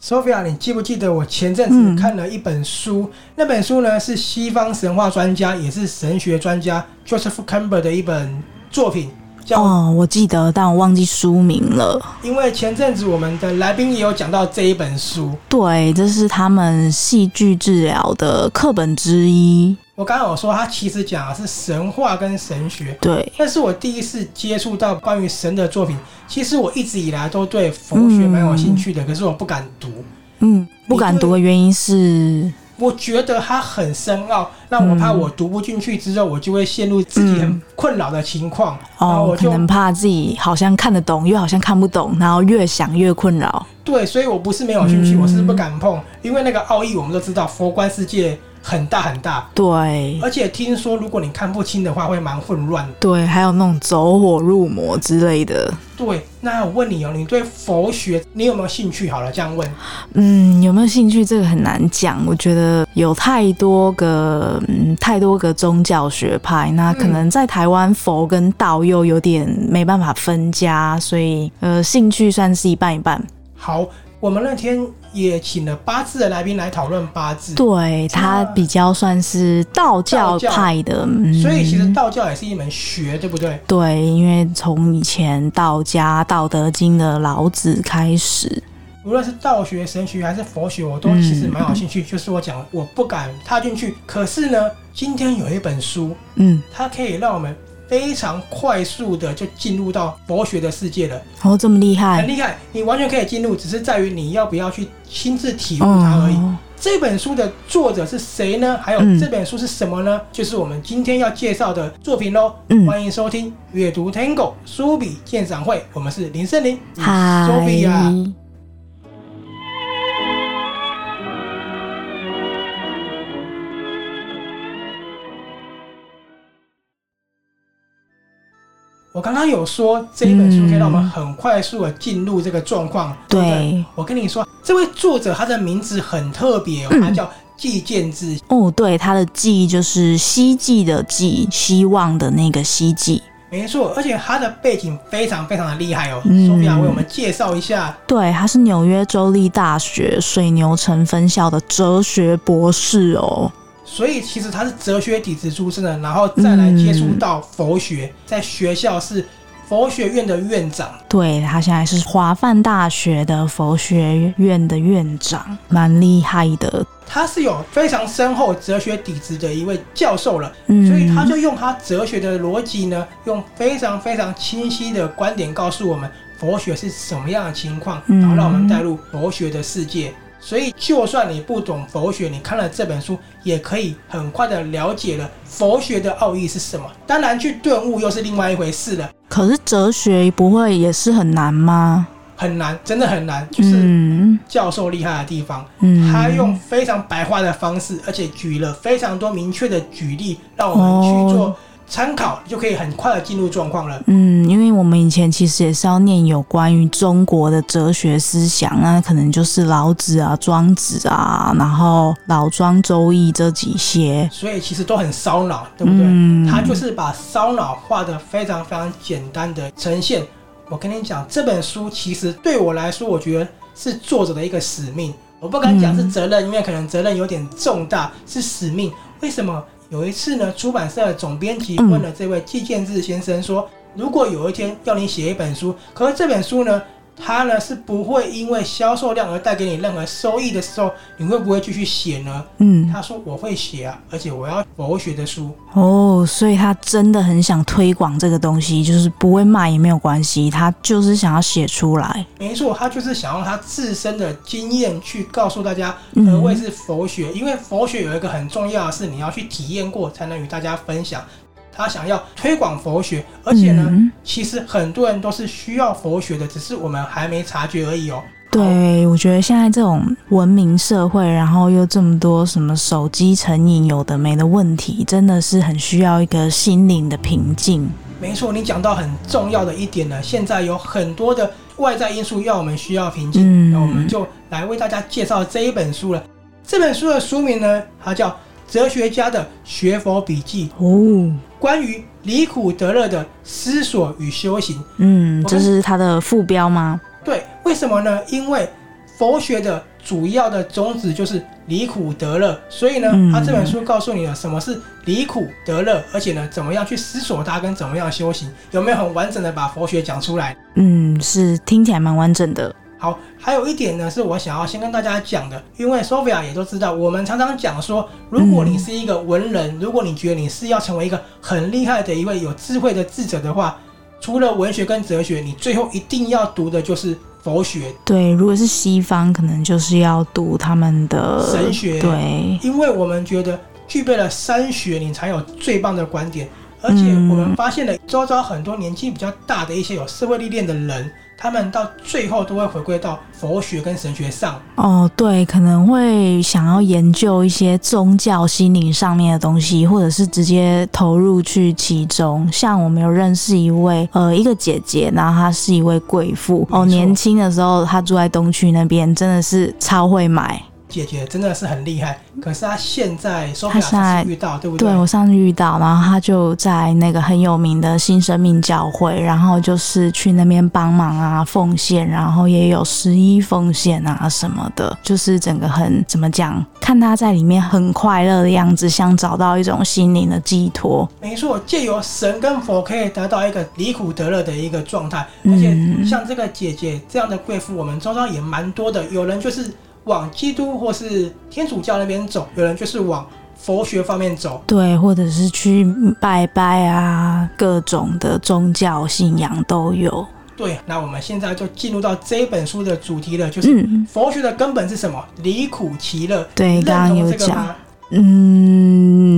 Sophia，你记不记得我前阵子看了一本书？嗯、那本书呢是西方神话专家，也是神学专家 Joseph Campbell 的一本作品。哦，我记得，但我忘记书名了。因为前阵子我们的来宾也有讲到这一本书。对，这是他们戏剧治疗的课本之一。我刚刚有说，他其实讲的是神话跟神学。对，但是我第一次接触到关于神的作品。其实我一直以来都对佛学蛮有兴趣的，嗯、可是我不敢读。嗯，不敢读的原因是，我觉得它很深奥，那我怕我读不进去之后，我就会陷入自己很困扰的情况。嗯、然后我就、哦、可能怕自己好像看得懂，又好像看不懂，然后越想越困扰。对，所以我不是没有兴趣，嗯、我是不敢碰，因为那个奥义我们都知道，佛观世界。很大很大，对，而且听说如果你看不清的话，会蛮混乱。对，还有那种走火入魔之类的。对，那我问你哦，你对佛学你有没有兴趣？好了，这样问。嗯，有没有兴趣这个很难讲。我觉得有太多个，嗯，太多个宗教学派，那可能在台湾佛跟道又有点没办法分家，所以呃，兴趣算是一半一半。好。我们那天也请了八字的来宾来讨论八字，对，他比较算是道教派的，所以其实道教也是一门学，对不对？对，因为从以前道家《道德经》的老子开始，无论是道学、神学还是佛学，我都其实蛮有兴趣。嗯、就是我讲，我不敢踏进去，可是呢，今天有一本书，嗯，它可以让我们。非常快速的就进入到佛学的世界了。哦，这么厉害，很厉害，你完全可以进入，只是在于你要不要去亲自体悟它而已。哦、这本书的作者是谁呢？还有这本书是什么呢？嗯、就是我们今天要介绍的作品喽。嗯、欢迎收听阅读 Tango 书笔鉴赏会，我们是林森林，嗨，Sophia。我刚刚有说这一本书可以让我们很快速的进入这个状况。嗯、对，对，我跟你说，这位作者他的名字很特别哦，嗯、他叫季建志。哦，对，他的“季”就是希冀的“冀”，希望的那个“希冀”。没错，而且他的背景非常非常的厉害哦。嗯，Sophia 为我们介绍一下。对，他是纽约州立大学水牛城分校的哲学博士哦。所以其实他是哲学底子出身的，然后再来接触到佛学，嗯、在学校是佛学院的院长。对，他现在是华梵大学的佛学院的院长，蛮厉害的。他是有非常深厚哲学底子的一位教授了，嗯、所以他就用他哲学的逻辑呢，用非常非常清晰的观点告诉我们佛学是什么样的情况，然后让我们带入佛学的世界。所以，就算你不懂佛学，你看了这本书，也可以很快的了解了佛学的奥义是什么。当然，去顿悟又是另外一回事了。可是哲学不会也是很难吗？很难，真的很难。就是教授厉害的地方，嗯，他用非常白话的方式，而且举了非常多明确的举例，让我们去做。参考就可以很快的进入状况了。嗯，因为我们以前其实也是要念有关于中国的哲学思想，那可能就是老子啊、庄子啊，然后老庄、周易这几些，所以其实都很烧脑，对不对？嗯，他就是把烧脑画得非常非常简单的呈现。我跟你讲，这本书其实对我来说，我觉得是作者的一个使命。我不敢讲是责任，嗯，因为可能责任有点重大，是使命。为什么？有一次呢，出版社的总编辑问了这位季建志先生说：“如果有一天要你写一本书，可是这本书呢，它呢是不会因为销售量而带给你任何收益的时候，你会不会继续写呢？”嗯，他说：“我会写啊，而且我要佛学的书。”哦，所以他真的很想推广这个东西，就是不会卖也没有关系，他就是想要写出来。没错，他就是想用他自身的经验去告诉大家何谓是佛学，嗯、因为佛学有一个很重要的是你要去体验过才能与大家分享。他想要推广佛学，而且呢，嗯、其实很多人都是需要佛学的，只是我们还没察觉而已哦。对，我觉得现在这种文明社会，然后又这么多什么手机成瘾、有的没的问题，真的是很需要一个心灵的平静。没错，你讲到很重要的一点呢。现在有很多的外在因素要我们需要平静，那、嗯、我们就来为大家介绍这一本书了。这本书的书名呢，它叫《哲学家的学佛笔记》哦，关于离苦得乐的思索与修行。嗯，这是它的副标吗？对，为什么呢？因为佛学的主要的宗旨就是离苦得乐，所以呢，他这本书告诉你了什么是离苦得乐，而且呢，怎么样去思索它跟怎么样修行，有没有很完整的把佛学讲出来？嗯，是听起来蛮完整的。好，还有一点呢，是我想要先跟大家讲的，因为 Sophia 也都知道，我们常常讲说，如果你是一个文人，如果你觉得你是要成为一个很厉害的一位有智慧的智者的话，除了文学跟哲学，你最后一定要读的就是。佛学。对，如果是西方，可能就是要读他们的神学，对，因为我们觉得具备了三学，你才有最棒的观点，而且我们发现了周遭很多年纪比较大的一些有社会历练的人。他们到最后都会回归到佛学跟神学上。哦，对，可能会想要研究一些宗教、心灵上面的东西，或者是直接投入去其中。像我们有认识一位呃一个姐姐，然后她是一位贵妇。哦，年轻的时候她住在东区那边，真的是超会买。姐姐真的是很厉害，可是她现在说不定遇到，对不对？对，我上次遇到，然后她就在那个很有名的新生命教会，然后就是去那边帮忙啊，奉献，然后也有十一奉献啊什么的，就是整个很怎么讲？看她在里面很快乐的样子，想找到一种心灵的寄托。没错，借由神跟佛可以得到一个离苦得乐的一个状态，而且像这个姐姐这样的贵妇，我们周遭也蛮多的，有人就是。往基督或是天主教那边走，有人就是往佛学方面走，对，或者是去拜拜啊，各种的宗教信仰都有。对，那我们现在就进入到这本书的主题了，就是佛学的根本是什么？离苦其乐。对，刚刚有讲。嗯，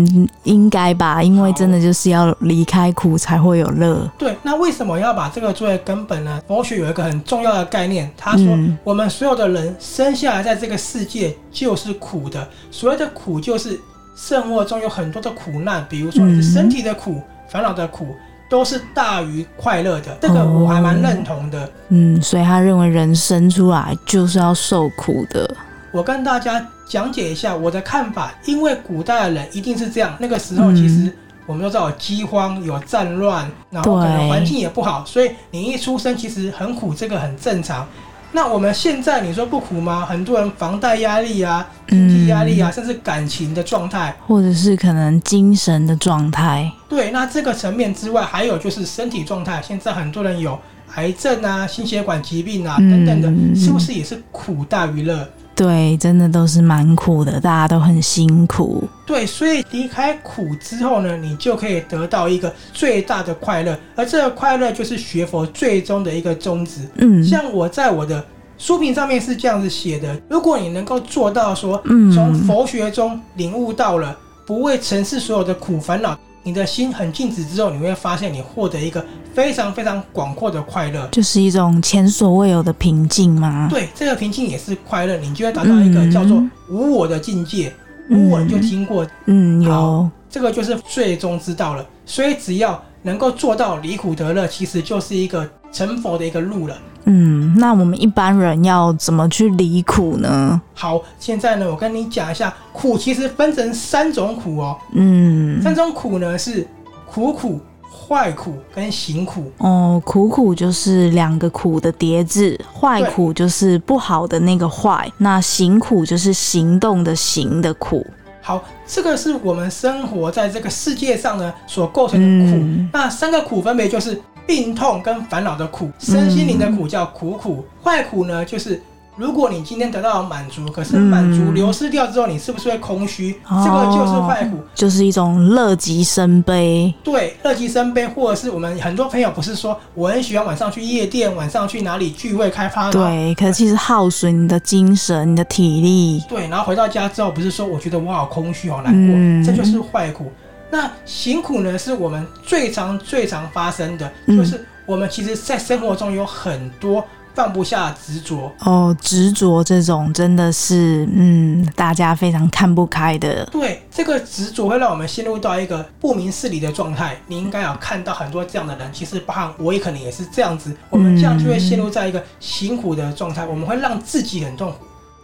应该吧，因为真的就是要离开苦才会有乐。对，那为什么要把这个作为根本呢？佛学有一个很重要的概念，他说我们所有的人生下来在这个世界就是苦的。所谓的苦，就是生活中有很多的苦难，比如说你是身体的苦、烦恼的苦，都是大于快乐的。这个我还蛮认同的。嗯，所以他认为人生出来就是要受苦的。我跟大家讲解一下我的看法，因为古代的人一定是这样。那个时候其实我们都知道有饥荒、有战乱，然后可能环境也不好，所以你一出生其实很苦，这个很正常。那我们现在你说不苦吗？很多人房贷压力啊、经济压力啊，甚至感情的状态，或者是可能精神的状态。对，那这个层面之外，还有就是身体状态。现在很多人有癌症啊、心血管疾病啊等等的，是不是也是苦大于乐？对，真的都是蛮苦的，大家都很辛苦。对，所以离开苦之后呢，你就可以得到一个最大的快乐，而这个快乐就是学佛最终的一个宗旨。嗯，像我在我的书评上面是这样子写的：如果你能够做到说，从佛学中领悟到了不为尘世所有的苦烦恼。你的心很静止之后，你会发现你获得一个非常非常广阔的快乐，就是一种前所未有的平静吗？对，这个平静也是快乐，你就会达到一个叫做无我的境界。嗯、无我你就听过，嗯，有，这个就是最终之道了。所以只要能够做到离苦得乐，其实就是一个成佛的一个路了。嗯，那我们一般人要怎么去离苦呢？好，现在呢，我跟你讲一下，苦其实分成三种苦哦。嗯，三种苦呢是苦苦、坏苦跟行苦。哦，苦苦就是两个苦的叠字，坏苦就是不好的那个坏，那行苦就是行动的行的苦。好，这个是我们生活在这个世界上呢所构成的苦。嗯、那三个苦分别就是。病痛跟烦恼的苦，身心灵的苦叫苦苦。坏、嗯、苦呢，就是如果你今天得到了满足，可是满足流失掉之后，你是不是会空虚？嗯、这个就是坏苦，就是一种乐极生悲。对，乐极生悲，或者是我们很多朋友不是说我很喜欢晚上去夜店，晚上去哪里聚会开发？对，可是其实耗损你的精神、你的体力。对，然后回到家之后，不是说我觉得我好空虚、好难过，嗯、这就是坏苦。那辛苦呢，是我们最常、最常发生的，就是我们其实，在生活中有很多放不下执着。哦，执着这种真的是，嗯，大家非常看不开的。对，这个执着会让我们陷入到一个不明事理的状态。你应该有看到很多这样的人，其实包含我也可能也是这样子。我们这样就会陷入在一个辛苦的状态，我们会让自己很痛苦。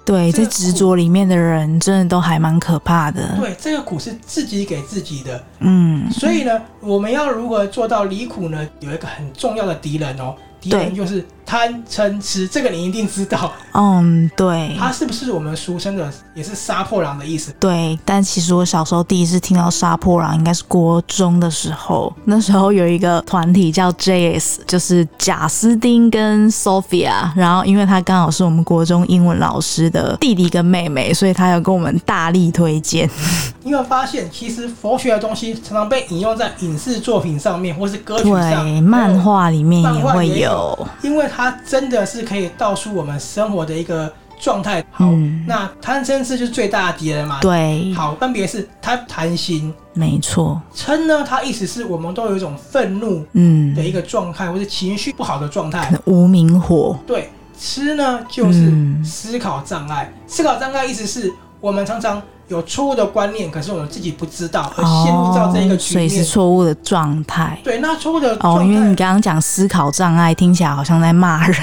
对，在执着里面的人真的都还蛮可怕的。对，这个苦是自己给自己的。嗯，所以呢，我们要如何做到离苦呢？有一个很重要的敌人哦，敌人就是。贪嗔痴，这个你一定知道。嗯，对。它是不是我们俗称的，也是杀破狼的意思？对。但其实我小时候第一次听到杀破狼，应该是国中的时候。那时候有一个团体叫 JS，就是贾斯汀跟 Sophia。然后，因为他刚好是我们国中英文老师的弟弟跟妹妹，所以他有跟我们大力推荐。你有发现，其实佛学的东西常常被引用在影视作品上面，或是歌曲上，对，漫画里面也会有，因为它。它真的是可以道出我们生活的一个状态。好，嗯、那贪嗔痴就是最大的敌人嘛。对，好，分别是贪贪心，没错。嗔呢，它意思是我们都有一种愤怒，嗯，的一个状态，或者情绪不好的状态。无名火。对，痴呢就是思考障碍。嗯、思考障碍意思是我们常常。有错误的观念，可是我们自己不知道，而陷入到这一个局面，所以是错误的状态。对，那错误的哦，因为你刚刚讲思考障碍，听起来好像在骂人。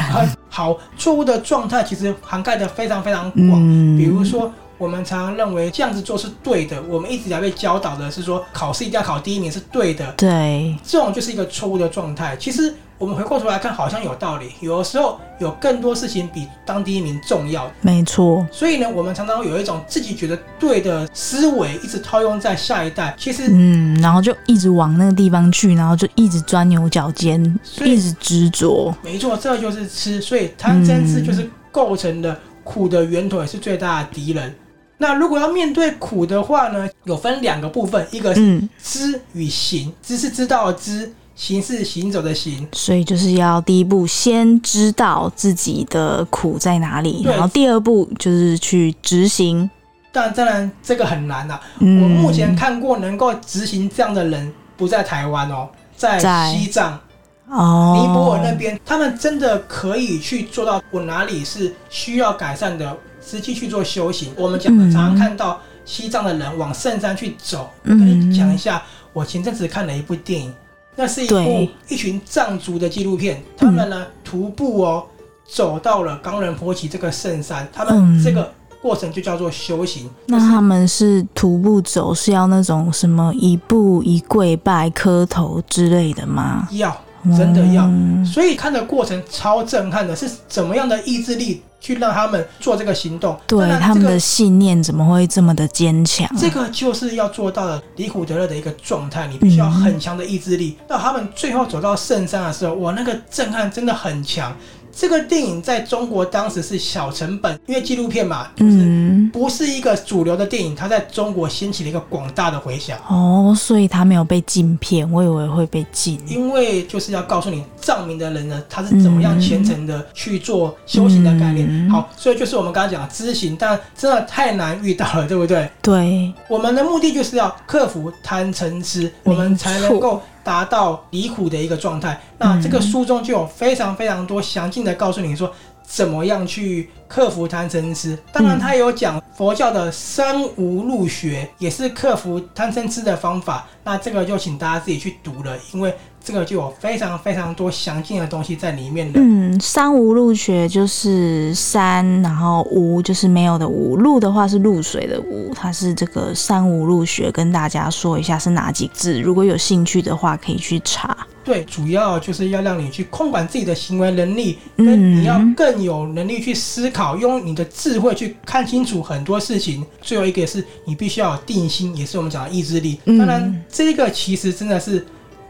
好，错误的状态其实涵盖的非常非常广。嗯，比如说，我们常常认为这样子做是对的，我们一直在被教导的是说，考试一定要考第一名是对的。对，这种就是一个错误的状态。其实。我们回过头来看，好像有道理。有的时候有更多事情比当第一名重要。没错。所以呢，我们常常有一种自己觉得对的思维，一直套用在下一代。其实，嗯，然后就一直往那个地方去，然后就一直钻牛角尖，一直执着。没错，这就是吃。所以贪嗔痴就是构成的苦的源头，也是最大的敌人。嗯、那如果要面对苦的话呢，有分两个部分，一个是知与行。知是知道的知。行是行走的行，所以就是要第一步先知道自己的苦在哪里，然后第二步就是去执行。但当然这个很难啊。嗯、我目前看过能够执行这样的人不在台湾哦，在西藏哦，尼泊尔那边，他们真的可以去做到。我哪里是需要改善的，实际去做修行。我们讲的常常看到西藏的人往圣山去走。跟你讲一下，我前阵子看了一部电影。那是一部一群藏族的纪录片，他们呢徒步哦走到了冈仁波齐这个圣山，他们这个过程就叫做修行。那他们是徒步走，是要那种什么一步一跪拜磕头之类的吗？要，真的要。所以看的过程超震撼的，是怎么样的意志力？去让他们做这个行动，对、这个、他们的信念怎么会这么的坚强？这个就是要做到的离苦得乐的一个状态，你必须要很强的意志力。到、嗯、他们最后走到圣山的时候，哇，那个震撼真的很强。这个电影在中国当时是小成本，因为纪录片嘛，就是不是一个主流的电影，它在中国掀起了一个广大的回响。哦，所以它没有被禁片，我以为会被禁。因为就是要告诉你藏民的人呢，他是怎么样虔诚的去做修行的概念。嗯、好，所以就是我们刚刚讲的知行，但真的太难遇到了，对不对？对，我们的目的就是要克服贪嗔痴，我们才能够。达到离苦的一个状态，那这个书中就有非常非常多详尽的告诉你说，怎么样去克服贪嗔痴。当然，他有讲佛教的三无入学，也是克服贪嗔痴的方法。那这个就请大家自己去读了，因为。这个就有非常非常多详尽的东西在里面的。嗯，三无入学就是三，然后无就是没有的无，露的话是露水的无，它是这个三无入学，跟大家说一下是哪几字。如果有兴趣的话，可以去查。对，主要就是要让你去控管自己的行为能力，跟你要更有能力去思考，用你的智慧去看清楚很多事情。最后一个是你必须要有定心，也是我们讲的意志力。当然，这个其实真的是。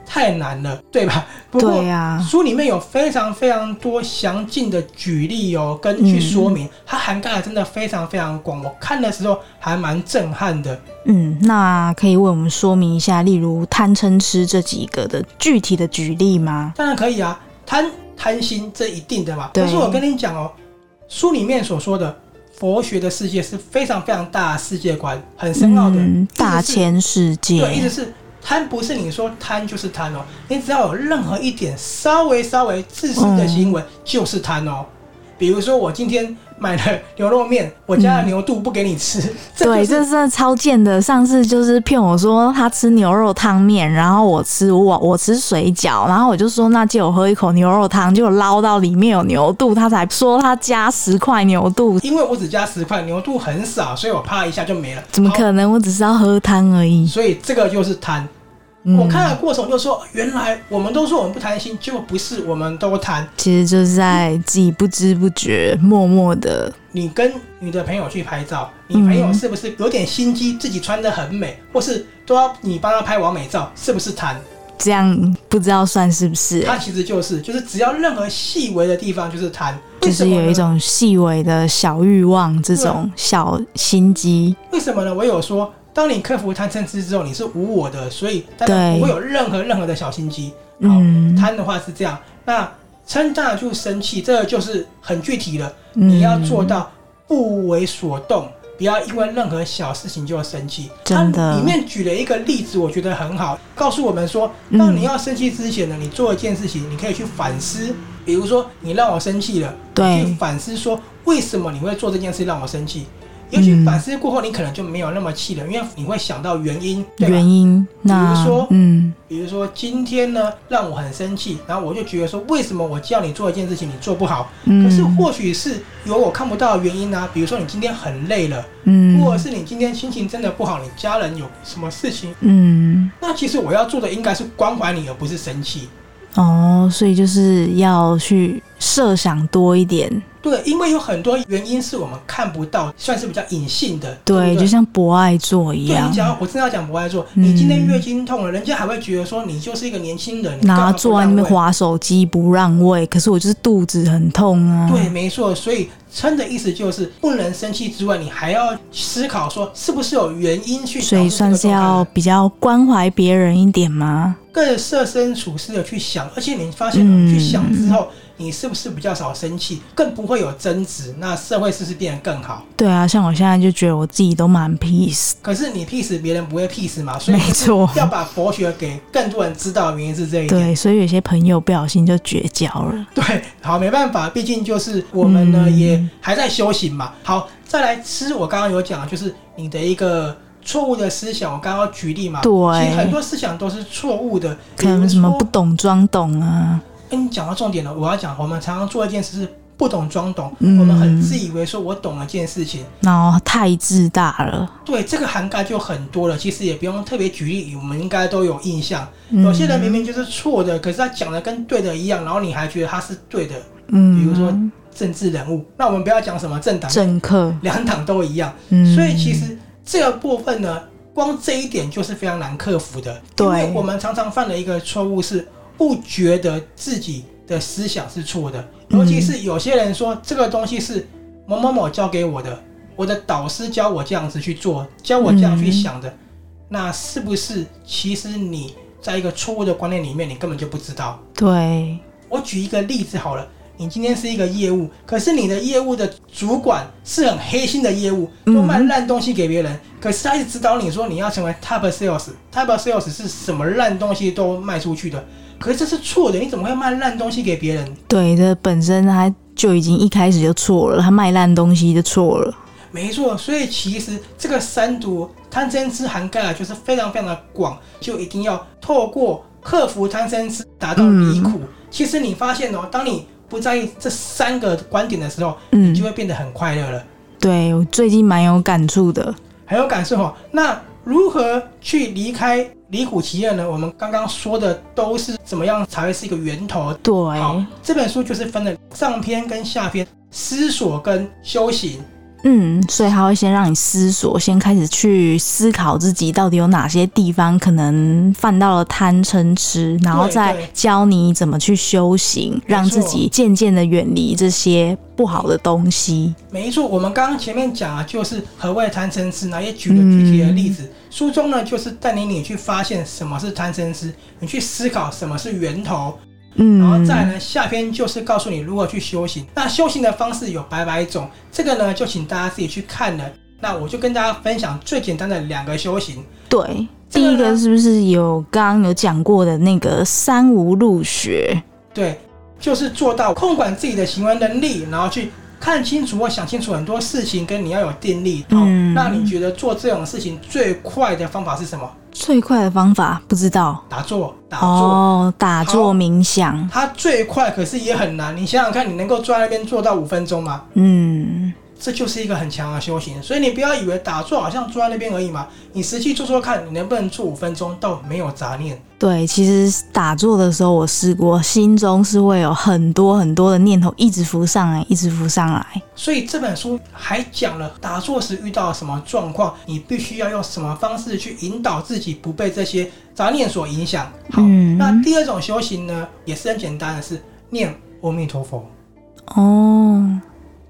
太难了，对吧？不过对呀，书里面有非常非常多详尽的举例哦，跟去说明，嗯、它涵盖的真的非常非常广。我看的时候还蛮震撼的。嗯，那可以为我们说明一下，例如贪嗔痴这几个的具体的举例吗？当然可以啊，贪贪心这一定的嘛。可是我跟你讲哦，书里面所说的佛学的世界是非常非常大的世界观，很深奥的、嗯、大千世界。对，意思是。贪不是你说贪就是贪哦，你只要有任何一点稍微稍微自私的行为就是贪哦。比如说我今天。买了牛肉面，我家的牛肚不给你吃。嗯、这对，这是超贱的。上次就是骗我说他吃牛肉汤面，然后我吃我我吃水饺，然后我就说那借我喝一口牛肉汤，就捞到里面有牛肚，他才说他加十块牛肚。因为我只加十块，牛肚很少，所以我啪一下就没了。怎么可能？我只是要喝汤而已。所以这个就是贪。我看的过程就说，原来我们都说我们不贪心，结果不是，我们都贪。其实就是在自己不知不觉、默默的。你跟你的朋友去拍照，你朋友是不是有点心机，自己穿的很美，或是都要你帮他拍完美照，是不是贪？这样不知道算是不是？他其实就是，就是只要任何细微的地方就是贪，就是有一种细微的小欲望，这种小心机。为什么呢？我有说。当你克服贪嗔痴之后，你是无我的，所以大家不会有任何任何的小心机。好，贪的话是这样，那嗔当然就生气，这个就是很具体的，你要做到不为所动，不要因为任何小事情就生气。真的，里面举了一个例子，我觉得很好，告诉我们说，当你要生气之前呢，你做一件事情，你可以去反思，比如说你让我生气了，对，去反思说为什么你会做这件事让我生气。也许反思过后，你可能就没有那么气了，因为你会想到原因。原因，比如说，嗯，比如说今天呢，让我很生气，然后我就觉得说，为什么我叫你做一件事情，你做不好？嗯，可是或许是有我看不到的原因啊，比如说你今天很累了，嗯，或者是你今天心情真的不好，你家人有什么事情，嗯，那其实我要做的应该是关怀你，而不是生气。哦，所以就是要去设想多一点。对，因为有很多原因是我们看不到，算是比较隐性的。对，对对，就像博爱座一样。对，我真的要讲博爱座，嗯，你今天月经痛了，人家还会觉得说你就是一个年轻人，拿坐在那边划手机不让位，可是我就是肚子很痛啊。对，没错，所以撑的意思就是不能生气之外，你还要思考说是不是有原因去。所以算是要比较关怀别人一点吗？更设身处世的去想，而且你发现你去想之后。嗯你是不是比较少生气，更不会有争执？那社会是不是变得更好？对啊，像我现在就觉得我自己都蛮 peace。可是你 peace，别人不会 peace 嘛？所以没错，要把佛学给更多人知道的原因是这一点。对，所以有些朋友不小心就绝交了。对，好，没办法，毕竟就是我们呢、嗯、也还在修行嘛。好，再来吃，我刚刚有讲，就是你的一个错误的思想。我刚刚举例嘛，对，其实很多思想都是错误的，可能什么不懂装懂啊。跟你讲到重点了，我要讲，我们常常做一件事是不懂装懂，嗯，我们很自以为说我懂了一件事情，然后太自大了。对，这个涵盖就很多了，其实也不用特别举例，我们应该都有印象。有些人明明就是错的，可是他讲的跟对的一样，然后你还觉得他是对的。嗯，比如说政治人物，那我们不要讲什么政党、政客，两党都一样。嗯，所以其实这个部分呢，光这一点就是非常难克服的。对，因为我们常常犯的一个错误是。不觉得自己的思想是错的，尤其是有些人说这个东西是某某某教给我的，我的导师教我这样子去做，教我这样去想的，那是不是其实你在一个错误的观念里面，你根本就不知道？对，我举一个例子好了，你今天是一个业务，可是你的业务的主管是很黑心的业务，都卖烂东西给别人，可是他一直指导你说你要成为 top sales，top sales 是什么烂东西都卖出去的。可是这是错的，你怎么会卖烂东西给别人？对，这本身他就已经一开始就错了，他卖烂东西就错了。没错，所以其实这个三毒贪嗔痴涵盖啊，就是非常非常的广，就一定要透过克服贪嗔痴达到离苦。嗯。其实你发现哦，当你不在意这三个观点的时候，嗯，你就会变得很快乐了。对，我最近蛮有感触的，很有感受哦。那如何去离开？离苦其乐呢？我们刚刚说的都是怎么样才会是一个源头？对，好，这本书就是分了上篇跟下篇，思索跟修行。嗯，所以他会先让你思索，先开始去思考自己到底有哪些地方可能犯到了贪嗔痴，然后再教你怎么去修行，让自己渐渐的远离这些不好的东西。没错，我们刚刚前面讲啊，就是何谓贪嗔痴，那也举了具体的例子。嗯、书中呢，就是带领你去发现什么是贪嗔痴，你去思考什么是源头。嗯，然后再来呢，下篇就是告诉你如何去修行。那修行的方式有百百种，这个呢就请大家自己去看了。那我就跟大家分享最简单的两个修行。对，第一个是不是有刚刚有讲过的那个三无入学？对，就是做到控管自己的行为能力，然后去看清楚或想清楚很多事情，跟你要有定力。嗯，那你觉得做这种事情最快的方法是什么？最快的方法不知道，打坐，打坐，哦，打坐冥想，它最快，可是也很难。你想想看，你能够坐在那边坐到五分钟吗？嗯。这就是一个很强的修行，所以你不要以为打坐好像坐在那边而已嘛，你实际做做看，你能不能坐五分钟到没有杂念？对，其实打坐的时候我试过，心中是会有很多很多的念头一直浮上来，一直浮上来。所以这本书还讲了打坐时遇到什么状况，你必须要用什么方式去引导自己不被这些杂念所影响。好，嗯、那第二种修行呢，也是很简单的是念阿弥陀佛。哦。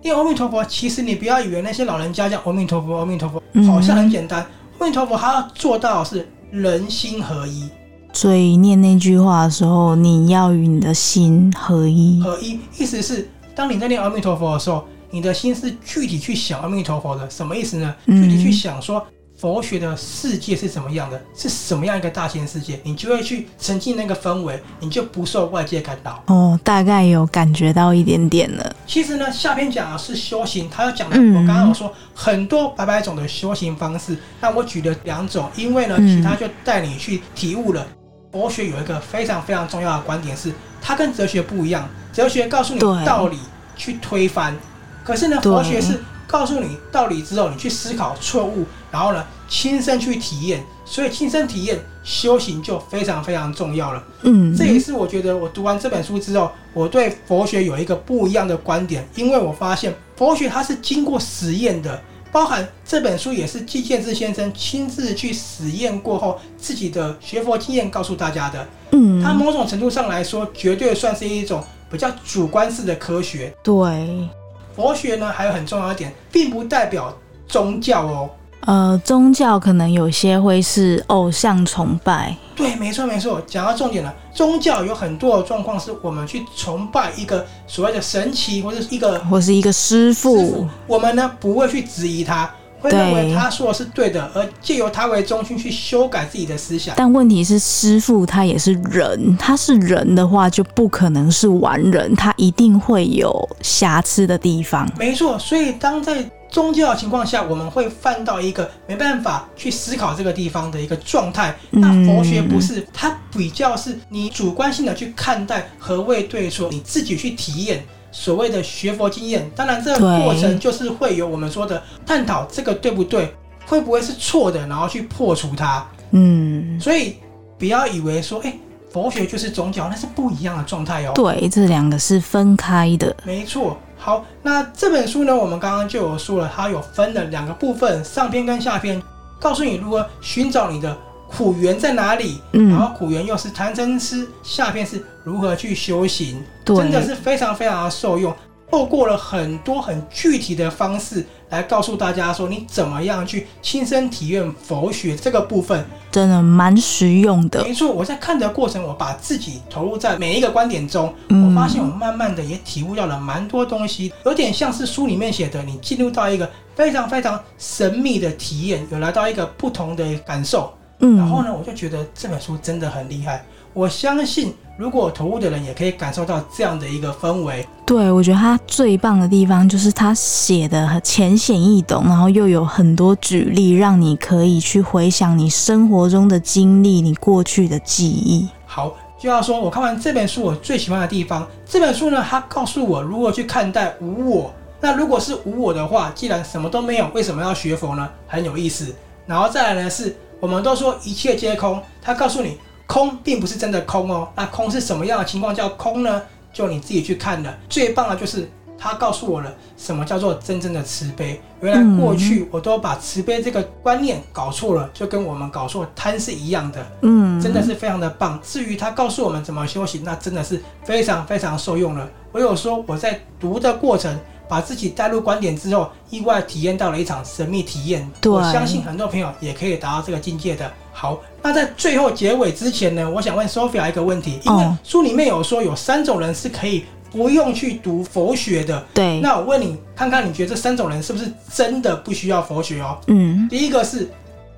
念阿弥陀佛，其实你不要以为那些老人家叫阿弥陀佛，阿弥陀佛，好像很简单。阿弥陀佛，他要做到是人心合一。所以念那句话的时候，你要与你的心合一。合一，意思是当你在念阿弥陀佛的时候，你的心是具体去想阿弥陀佛的。什么意思呢？具体去想说。佛学的世界是什么样的？是什么样一个大千世界？你就会去沉浸那个氛围，你就不受外界干扰。哦，大概有感觉到一点点了。其实呢，下篇讲的是修行，他要讲的，嗯、我刚刚有说很多百百种的修行方式，那我举了两种，因为呢，其他就带你去体悟了。嗯、佛学有一个非常非常重要的观点是，它跟哲学不一样。哲学告诉你道理去推翻，可是呢，佛学是。告诉你道理之后，你去思考错误，然后呢，亲身去体验，所以亲身体验修行就非常非常重要了。嗯，这也是我觉得我读完这本书之后，我对佛学有一个不一样的观点，因为我发现佛学它是经过实验的，包含这本书也是季建志先生亲自去实验过后自己的学佛经验告诉大家的。嗯，它某种程度上来说，绝对算是一种比较主观式的科学。对。佛学呢，还有很重要一点，并不代表宗教哦。呃，宗教可能有些会是偶像崇拜。对，没错没错，讲到重点了。宗教有很多的状况是我们去崇拜一个所谓的神奇，或者是一个或是一个师傅，我们呢不会去质疑他。会认为他说的是对的，对而借由他为中心去修改自己的思想。但问题是，师傅他也是人，他是人的话，就不可能是完人，他一定会有瑕疵的地方。没错，所以当在宗教的情况下，我们会犯到一个没办法去思考这个地方的一个状态。那佛学不是，它比较是你主观性的去看待何谓对错，你自己去体验。所谓的学佛经验，当然这个过程就是会有我们说的探讨这个对不对，会不会是错的，然后去破除它。嗯，所以不要以为说，哎，佛学就是宗教，那是不一样的状态哦。对，这两个是分开的。没错。好，那这本书呢，我们刚刚就有说了，它有分了两个部分，上篇跟下篇，告诉你如何寻找你的。苦缘在哪里？嗯，然后苦缘又是贪嗔痴，下篇是如何去修行？真的是非常非常的受用。透过了很多很具体的方式来告诉大家说，你怎么样去亲身体验佛学这个部分，真的蛮实用的。没错，我在看的过程，我把自己投入在每一个观点中，嗯，我发现我慢慢的也体悟到了蛮多东西，有点像是书里面写的，你进入到一个非常非常神秘的体验，有来到一个不同的感受。嗯，然后呢，我就觉得这本书真的很厉害。我相信，如果投入的人也可以感受到这样的一个氛围。对，我觉得他最棒的地方就是他写的很浅显易懂，然后又有很多举例，让你可以去回想你生活中的经历，你过去的记忆。好，就要说我看完这本书，我最喜欢的地方，这本书呢，它告诉我如何去看待无我。那如果是无我的话，既然什么都没有，为什么要学佛呢？很有意思。然后再来呢是。我们都说一切皆空，他告诉你空并不是真的空哦。那空是什么样的情况叫空呢？就你自己去看了。最棒的就是他告诉我了什么叫做真正的慈悲。原来过去我都把慈悲这个观念搞错了，就跟我们搞错贪是一样的。嗯，真的是非常的棒。至于他告诉我们怎么修行，那真的是非常非常受用了。我有说我在读的过程。把自己带入观点之后，意外体验到了一场神秘体验。对我相信很多朋友也可以达到这个境界的。好，那在最后结尾之前呢，我想问 Sophia 一个问题，因为书里面有说有三种人是可以不用去读佛学的。对。那我问你，看看你觉得这三种人是不是真的不需要佛学哦？嗯。第一个是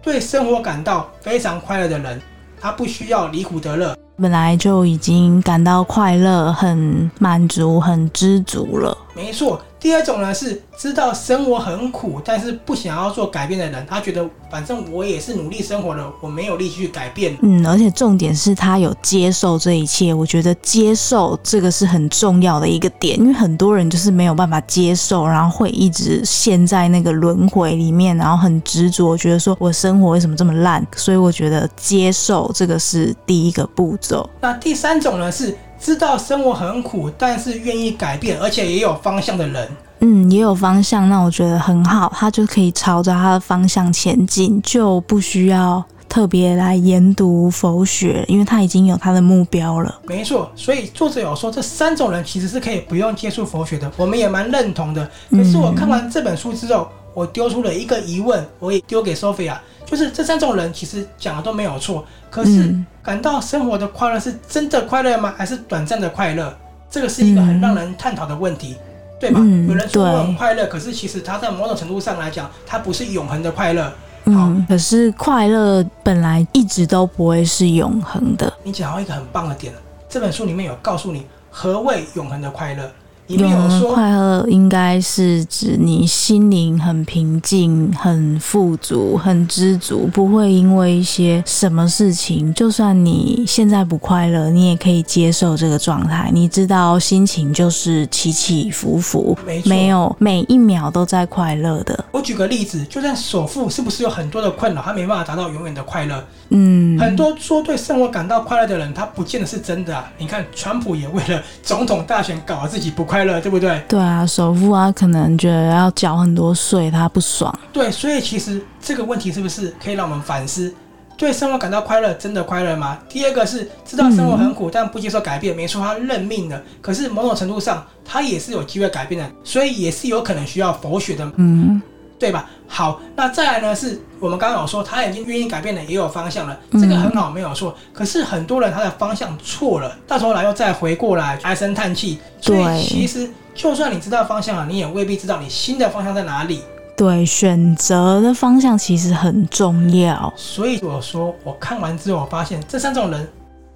对生活感到非常快乐的人，他不需要离苦得乐。本来就已经感到快乐、很满足、很知足了。没错。第二种呢，是知道生活很苦，但是不想要做改变的人，他觉得反正我也是努力生活了，我没有力气去改变。嗯，而且重点是他有接受这一切。我觉得接受这个是很重要的一个点，因为很多人就是没有办法接受，然后会一直陷在那个轮回里面，然后很执着，觉得说我生活为什么这么烂？所以我觉得接受这个是第一个步骤。那第三种呢是。知道生活很苦，但是愿意改变，而且也有方向的人，嗯，也有方向，那我觉得很好，他就可以朝着他的方向前进，就不需要特别来研读佛学，因为他已经有他的目标了。没错，所以作者有说这三种人其实是可以不用接触佛学的，我们也蛮认同的。可是我看完这本书之后，我丢出了一个疑问，我也丢给 Sophia。就是这三种人其实讲的都没有错，可是感到生活的快乐是真的快乐吗？还是短暂的快乐？这个是一个很让人探讨的问题，对吗？有人说我很快乐，可是其实他在某种程度上来讲，他不是永恒的快乐。嗯，可是快乐本来一直都不会是永恒的。你讲到一个很棒的点，这本书里面有告诉你何谓永恒的快乐。永恒快乐应该是指你心灵很平静、很富足、很知足，不会因为一些什么事情，就算你现在不快乐，你也可以接受这个状态。你知道心情就是起起伏伏，没错，没有每一秒都在快乐的。我举个例子，就算首富是不是有很多的困扰，他没办法达到永远的快乐？嗯，很多说对生活感到快乐的人，他不见得是真的啊。你看，川普也为了总统大选搞得自己不快乐，对不对？对啊，首富啊，可能觉得要缴很多税，他不爽。对，所以其实这个问题是不是可以让我们反思？对生活感到快乐，真的快乐吗？第二个是知道生活很苦，但不接受改变，没错，他认命了。可是某种程度上，他也是有机会改变的，所以也是有可能需要佛学的。嗯。对吧？好，那再来呢？是我们刚刚有说他已经愿意改变了，也有方向了，这个很好，没有错。可是很多人他的方向错了，到头来又再回过来唉声叹气。所以其实就算你知道方向了，你也未必知道你新的方向在哪里。对，选择的方向其实很重要。所以我说，我看完之后，我发现这三种人。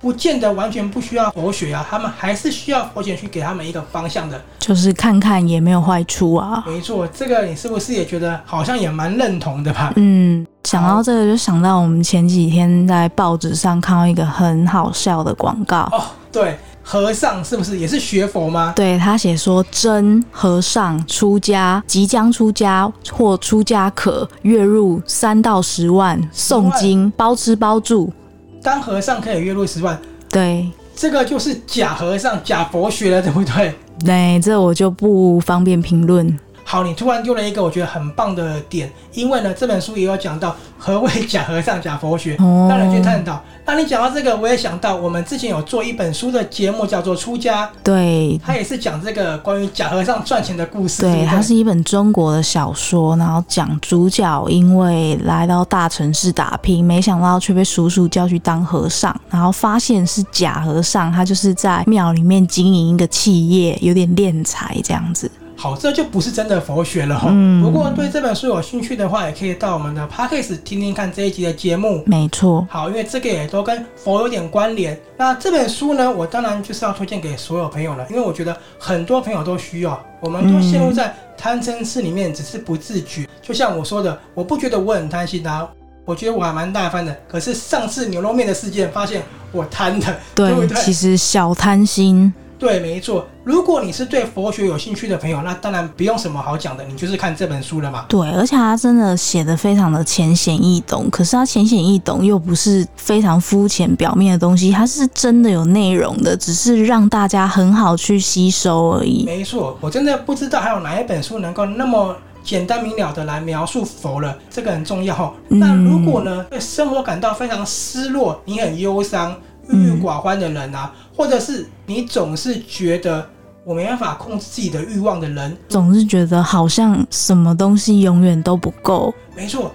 不见得完全不需要佛学啊，他们还是需要佛学去给他们一个方向的，就是看看也没有坏处啊。没错，这个你是不是也觉得好像也蛮认同的吧？嗯，想到这个就想到我们前几天在报纸上看到一个很好笑的广告哦，对，和尚是不是也是学佛吗？对，他写说，真和尚出家，即将出家或出家可月入三到十万，诵经包吃包住。当和尚可以月入十万，对，这个就是假和尚、假佛学了，对不对？对，这我就不方便评论。好，你突然丢了一个我觉得很棒的点，因为呢，这本书也有讲到何谓假和尚、假佛学，让人去探讨。那你讲到这个，我也想到我们之前有做一本书的节目，叫做《出家》，对，它也是讲这个关于假和尚赚钱的故事。对，对对，它是一本中国的小说，然后讲主角因为来到大城市打拼，没想到却被叔叔叫去当和尚，然后发现是假和尚，他就是在庙里面经营一个企业，有点敛财这样子。好，这就不是真的佛学了哈。嗯。不过对这本书有兴趣的话，也可以到我们的 Podcast 听听看这一集的节目。没错。好，因为这个也都跟佛有点关联。那这本书呢，我当然就是要推荐给所有朋友了，因为我觉得很多朋友都需要。我们都陷入在贪嗔痴里面，只是不自觉。就像我说的，我不觉得我很贪心啊，我觉得我还蛮大方的。可是上次牛肉面的事件，发现我贪的，对，对不对？其实小贪心。对，没错。如果你是对佛学有兴趣的朋友，那当然不用什么好讲的，你就是看这本书了嘛。对，而且他真的写的非常的浅显易懂。可是他浅显易懂又不是非常肤浅表面的东西，它是真的有内容的，只是让大家很好去吸收而已。没错，我真的不知道还有哪一本书能够那么简单明了的来描述佛了，这个很重要。那如果呢，对生活感到非常失落，你很忧伤。郁郁寡欢的人啊，或者是你总是觉得我没办法控制自己的欲望的人，总是觉得好像什么东西永远都不够。没错，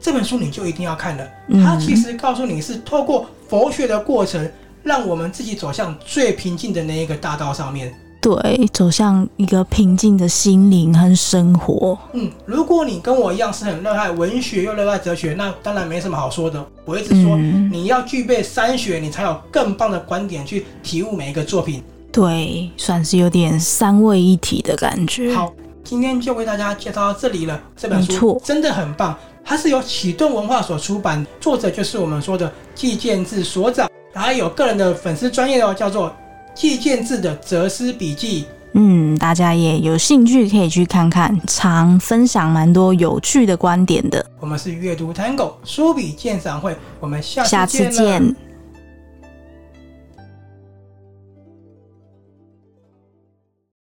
这本书你就一定要看了。它其实告诉你是透过佛学的过程，让我们自己走向最平静的那一个大道上面。对，走向一个平静的心灵和生活。嗯，如果你跟我一样是很热爱文学又热爱哲学，那当然没什么好说的。我一直说，嗯、你要具备三学，你才有更棒的观点去体悟每一个作品。对，算是有点三位一体的感觉。好，今天就为大家介绍到这里了。这本书真的很棒，它是由启顿文化所出版，作者就是我们说的季建志所长，还有个人的粉丝专业哦，叫做。季建字的哲思笔记，嗯，大家也有兴趣可以去看看，常分享蛮多有趣的观点的。我们是阅读 Tango 书笔鉴赏会，我们下下次见。